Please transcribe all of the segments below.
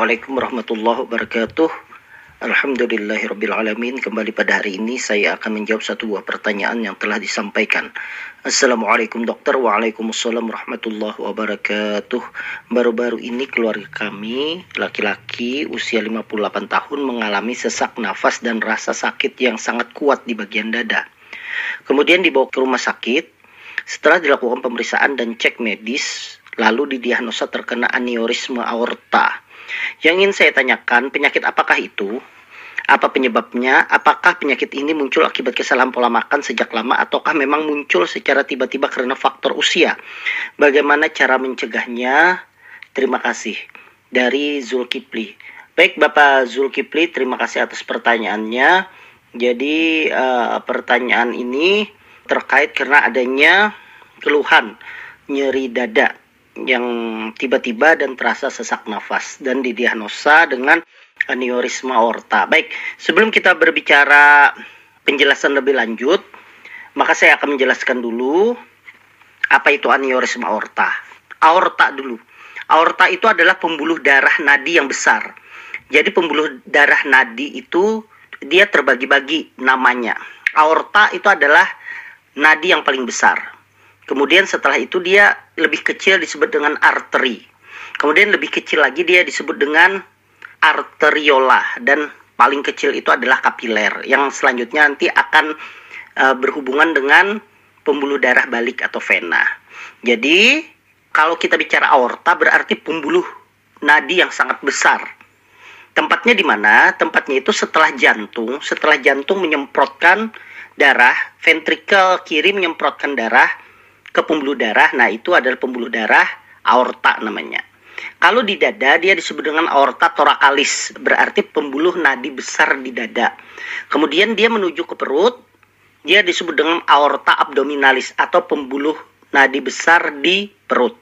Assalamualaikum warahmatullahi wabarakatuh. Alhamdulillahirrabbilalamin Kembali pada hari ini saya akan menjawab satu buah pertanyaan yang telah disampaikan. Assalamualaikum dokter. Waalaikumsalam warahmatullahi wabarakatuh. Baru-baru ini keluarga kami Laki-laki usia 58 tahun mengalami sesak nafas dan rasa sakit yang sangat kuat di bagian dada. Kemudian dibawa ke rumah sakit. Setelah dilakukan pemeriksaan dan cek medis Lalu didiagnosa terkena aneurisma aorta yang ingin saya tanyakan, penyakit apakah itu? Apa penyebabnya? Apakah penyakit ini muncul akibat kesalahan pola makan sejak lama ataukah memang muncul secara tiba-tiba karena faktor usia? Bagaimana cara mencegahnya? Terima kasih. Dari Zulkifli. Baik Bapak Zulkifli, terima kasih atas pertanyaannya. Jadi uh, pertanyaan ini terkait karena adanya keluhan nyeri dada yang tiba-tiba dan terasa sesak nafas dan didiagnosa dengan aneurisma aorta. Baik, sebelum kita berbicara penjelasan lebih lanjut, maka saya akan menjelaskan dulu apa itu aneurisma aorta. Aorta dulu. Aorta itu adalah pembuluh darah nadi yang besar. Jadi pembuluh darah nadi itu dia terbagi-bagi namanya. Aorta itu adalah nadi yang paling besar. Kemudian setelah itu dia lebih kecil disebut dengan arteri. Kemudian lebih kecil lagi dia disebut dengan arteriola dan paling kecil itu adalah kapiler yang selanjutnya nanti akan uh, berhubungan dengan pembuluh darah balik atau vena. Jadi kalau kita bicara aorta berarti pembuluh nadi yang sangat besar. Tempatnya di mana? Tempatnya itu setelah jantung, setelah jantung menyemprotkan darah, ventrikel kiri menyemprotkan darah ke pembuluh darah. Nah, itu adalah pembuluh darah aorta namanya. Kalau di dada dia disebut dengan aorta torakalis, berarti pembuluh nadi besar di dada. Kemudian dia menuju ke perut, dia disebut dengan aorta abdominalis atau pembuluh nadi besar di perut.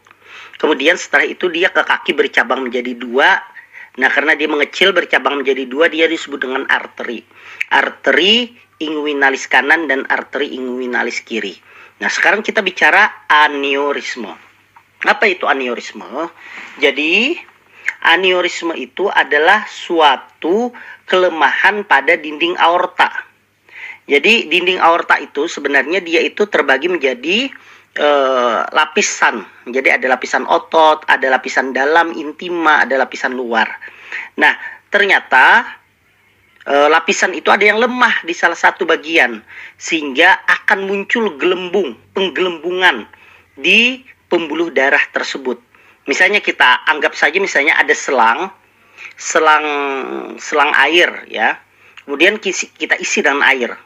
Kemudian setelah itu dia ke kaki bercabang menjadi dua. Nah karena dia mengecil bercabang menjadi dua, dia disebut dengan arteri. Arteri inguinalis kanan dan arteri inguinalis kiri. Nah, sekarang kita bicara aneurisme. Apa itu aneurisme? Jadi, aneurisme itu adalah suatu kelemahan pada dinding aorta. Jadi, dinding aorta itu sebenarnya dia itu terbagi menjadi uh, lapisan. Jadi ada lapisan otot, ada lapisan dalam intima, ada lapisan luar. Nah, ternyata e, lapisan itu ada yang lemah di salah satu bagian sehingga akan muncul gelembung, penggelembungan di pembuluh darah tersebut. Misalnya kita anggap saja misalnya ada selang selang selang air ya. Kemudian kita isi dengan air.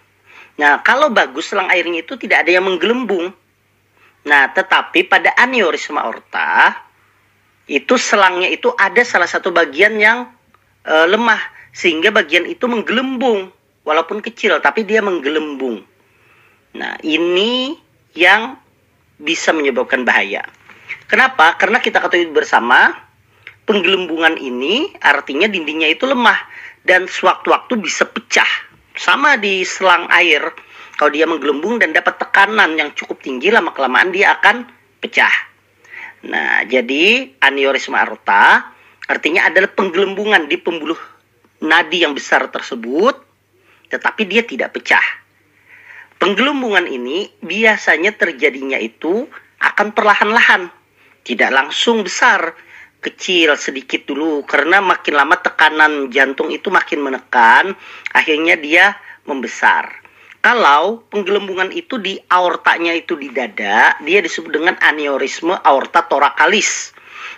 Nah, kalau bagus selang airnya itu tidak ada yang menggelembung. Nah, tetapi pada aneurisma aorta itu selangnya itu ada salah satu bagian yang e, lemah sehingga bagian itu menggelembung walaupun kecil tapi dia menggelembung. Nah, ini yang bisa menyebabkan bahaya. Kenapa? Karena kita ketahui bersama penggelembungan ini artinya dindingnya itu lemah dan sewaktu-waktu bisa pecah. Sama di selang air, kalau dia menggelembung dan dapat tekanan yang cukup tinggi lama kelamaan dia akan pecah. Nah, jadi aneurisma aorta artinya adalah penggelembungan di pembuluh nadi yang besar tersebut, tetapi dia tidak pecah. Penggelembungan ini biasanya terjadinya itu akan perlahan-lahan, tidak langsung besar, kecil sedikit dulu karena makin lama tekanan jantung itu makin menekan, akhirnya dia membesar. Kalau penggelembungan itu di aortanya itu di dada, dia disebut dengan aneurisme aorta torakalis.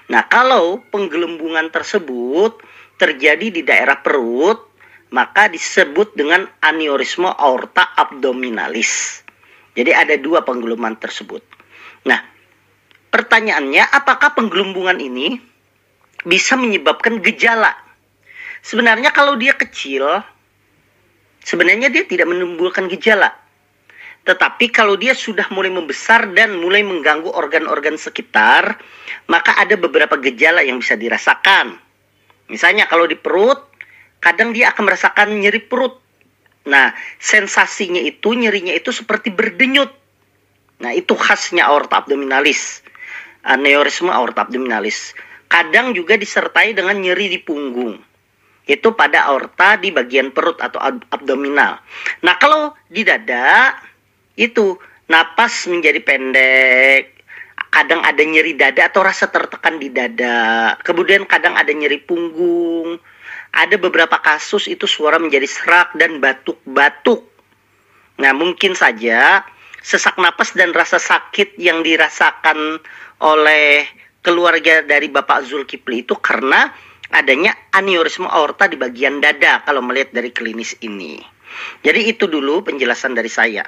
Nah, kalau penggelembungan tersebut terjadi di daerah perut, maka disebut dengan aneurisme aorta abdominalis. Jadi ada dua penggelembungan tersebut. Nah, pertanyaannya apakah penggelembungan ini bisa menyebabkan gejala? Sebenarnya kalau dia kecil, sebenarnya dia tidak menimbulkan gejala. Tetapi kalau dia sudah mulai membesar dan mulai mengganggu organ-organ sekitar, maka ada beberapa gejala yang bisa dirasakan. Misalnya kalau di perut, kadang dia akan merasakan nyeri perut. Nah, sensasinya itu, nyerinya itu seperti berdenyut. Nah, itu khasnya aorta abdominalis. Aneurisma aorta abdominalis. kadang juga disertai dengan nyeri di punggung. Itu pada aorta di bagian perut atau abdominal. Nah, kalau di dada itu napas menjadi pendek, kadang ada nyeri dada atau rasa tertekan di dada, kemudian kadang ada nyeri punggung. Ada beberapa kasus itu suara menjadi serak dan batuk-batuk. Nah, mungkin saja sesak napas dan rasa sakit yang dirasakan oleh keluarga dari Bapak Zulkifli itu karena adanya aneurisma aorta di bagian dada kalau melihat dari klinis ini. Jadi itu dulu penjelasan dari saya.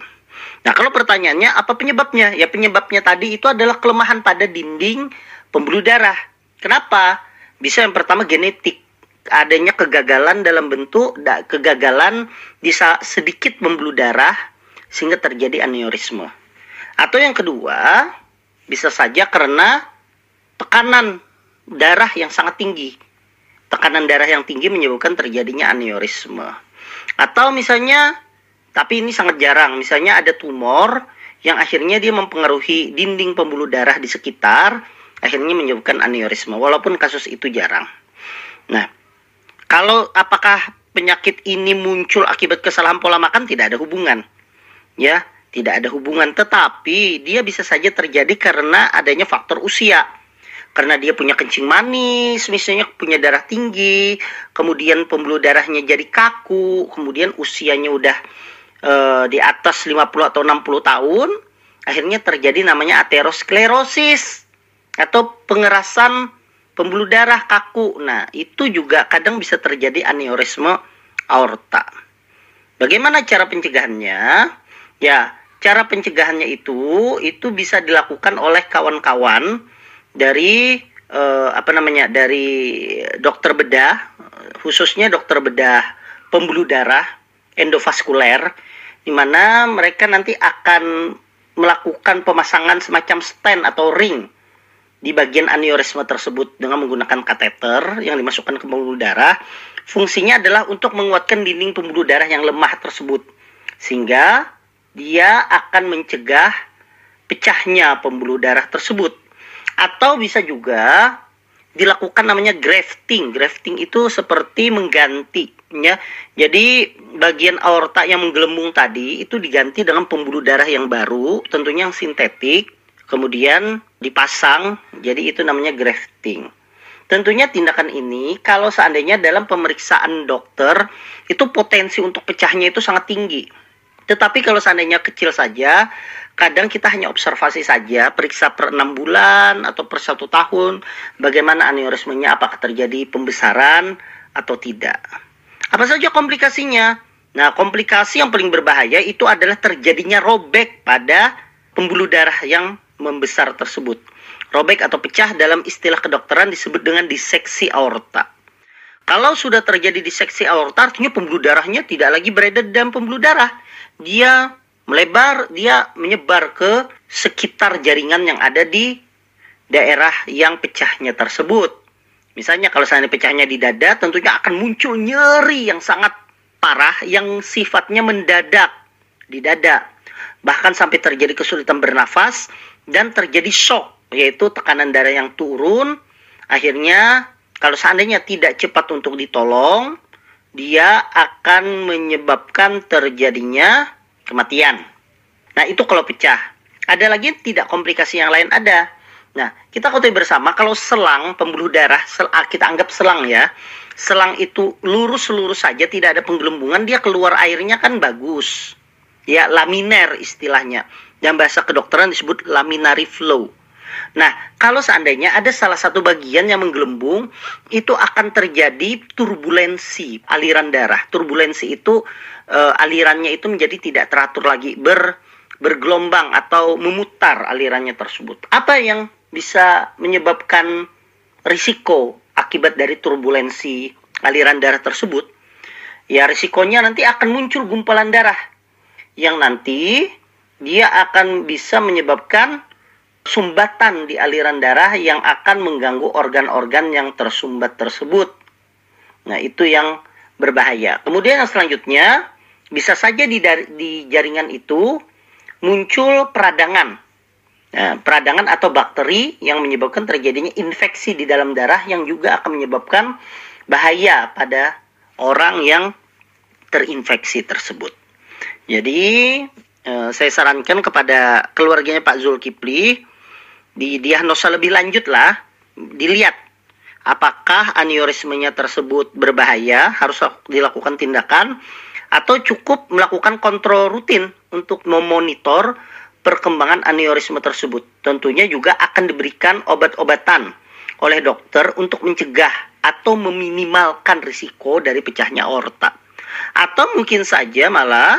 Nah, kalau pertanyaannya apa penyebabnya? Ya penyebabnya tadi itu adalah kelemahan pada dinding pembuluh darah. Kenapa? Bisa yang pertama genetik. Adanya kegagalan dalam bentuk kegagalan di sedikit pembuluh darah sehingga terjadi aneurisma. Atau yang kedua, bisa saja karena tekanan darah yang sangat tinggi. Tekanan darah yang tinggi menyebabkan terjadinya aneurisma. Atau misalnya tapi ini sangat jarang. Misalnya ada tumor yang akhirnya dia mempengaruhi dinding pembuluh darah di sekitar, akhirnya menyebabkan aneurisma. Walaupun kasus itu jarang. Nah, kalau apakah penyakit ini muncul akibat kesalahan pola makan tidak ada hubungan. Ya, tidak ada hubungan, tetapi dia bisa saja terjadi karena adanya faktor usia. Karena dia punya kencing manis, misalnya punya darah tinggi, kemudian pembuluh darahnya jadi kaku, kemudian usianya udah uh, di atas 50 atau 60 tahun, akhirnya terjadi namanya aterosklerosis atau pengerasan pembuluh darah kaku. Nah, itu juga kadang bisa terjadi aneurisme aorta. Bagaimana cara pencegahannya? Ya, cara pencegahannya itu itu bisa dilakukan oleh kawan-kawan dari uh, apa namanya? dari dokter bedah, khususnya dokter bedah pembuluh darah endovaskuler di mana mereka nanti akan melakukan pemasangan semacam stand atau ring di bagian aneurisma tersebut dengan menggunakan kateter yang dimasukkan ke pembuluh darah. Fungsinya adalah untuk menguatkan dinding pembuluh darah yang lemah tersebut sehingga dia akan mencegah pecahnya pembuluh darah tersebut. Atau bisa juga dilakukan namanya grafting. Grafting itu seperti mengganti ya. Jadi bagian aorta yang menggelembung tadi itu diganti dengan pembuluh darah yang baru, tentunya yang sintetik, kemudian dipasang. Jadi itu namanya grafting. Tentunya tindakan ini kalau seandainya dalam pemeriksaan dokter itu potensi untuk pecahnya itu sangat tinggi. Tetapi kalau seandainya kecil saja, kadang kita hanya observasi saja, periksa per enam bulan atau per satu tahun, bagaimana aneurismenya, apakah terjadi pembesaran atau tidak. Apa saja komplikasinya? Nah, komplikasi yang paling berbahaya itu adalah terjadinya robek pada pembuluh darah yang membesar tersebut. Robek atau pecah dalam istilah kedokteran disebut dengan diseksi aorta. Kalau sudah terjadi diseksi aorta, artinya pembuluh darahnya tidak lagi berada dalam pembuluh darah. Dia melebar, dia menyebar ke sekitar jaringan yang ada di daerah yang pecahnya tersebut. Misalnya kalau seandainya pecahnya di dada, tentunya akan muncul nyeri yang sangat parah yang sifatnya mendadak di dada. Bahkan sampai terjadi kesulitan bernafas dan terjadi shock, yaitu tekanan darah yang turun. Akhirnya kalau seandainya tidak cepat untuk ditolong, dia akan menyebabkan terjadinya kematian. Nah, itu kalau pecah. Ada lagi tidak komplikasi yang lain ada. Nah, kita ketahui bersama kalau selang pembuluh darah, sel, ah, kita anggap selang ya. Selang itu lurus-lurus saja tidak ada penggelembungan, dia keluar airnya kan bagus. Ya, laminer istilahnya. Yang bahasa kedokteran disebut laminary flow. Nah, kalau seandainya ada salah satu bagian yang menggelembung, itu akan terjadi turbulensi aliran darah. Turbulensi itu uh, alirannya itu menjadi tidak teratur lagi, ber bergelombang atau memutar alirannya tersebut. Apa yang bisa menyebabkan risiko akibat dari turbulensi aliran darah tersebut? Ya, risikonya nanti akan muncul gumpalan darah yang nanti dia akan bisa menyebabkan sumbatan di aliran darah yang akan mengganggu organ-organ yang tersumbat tersebut. Nah, itu yang berbahaya. Kemudian yang selanjutnya, bisa saja di, di jaringan itu muncul peradangan. ya, peradangan atau bakteri yang menyebabkan terjadinya infeksi di dalam darah yang juga akan menyebabkan bahaya pada orang yang terinfeksi tersebut. Jadi eh, saya sarankan kepada keluarganya Pak Zulkifli di diagnosa lebih lanjut lah, dilihat apakah aneurismenya tersebut berbahaya, harus dilakukan tindakan atau cukup melakukan kontrol rutin untuk memonitor perkembangan aneurisme tersebut. Tentunya juga akan diberikan obat-obatan oleh dokter untuk mencegah atau meminimalkan risiko dari pecahnya aorta. Atau mungkin saja malah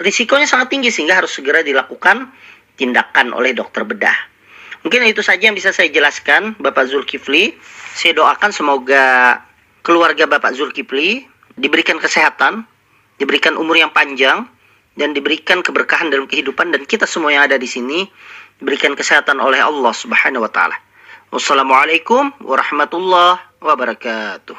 risikonya sangat tinggi sehingga harus segera dilakukan tindakan oleh dokter bedah. Mungkin itu saja yang bisa saya jelaskan Bapak Zulkifli. Saya doakan semoga keluarga Bapak Zulkifli diberikan kesehatan, diberikan umur yang panjang, dan diberikan keberkahan dalam kehidupan dan kita semua yang ada di sini diberikan kesehatan oleh Allah Subhanahu wa taala. Wassalamualaikum warahmatullahi wabarakatuh.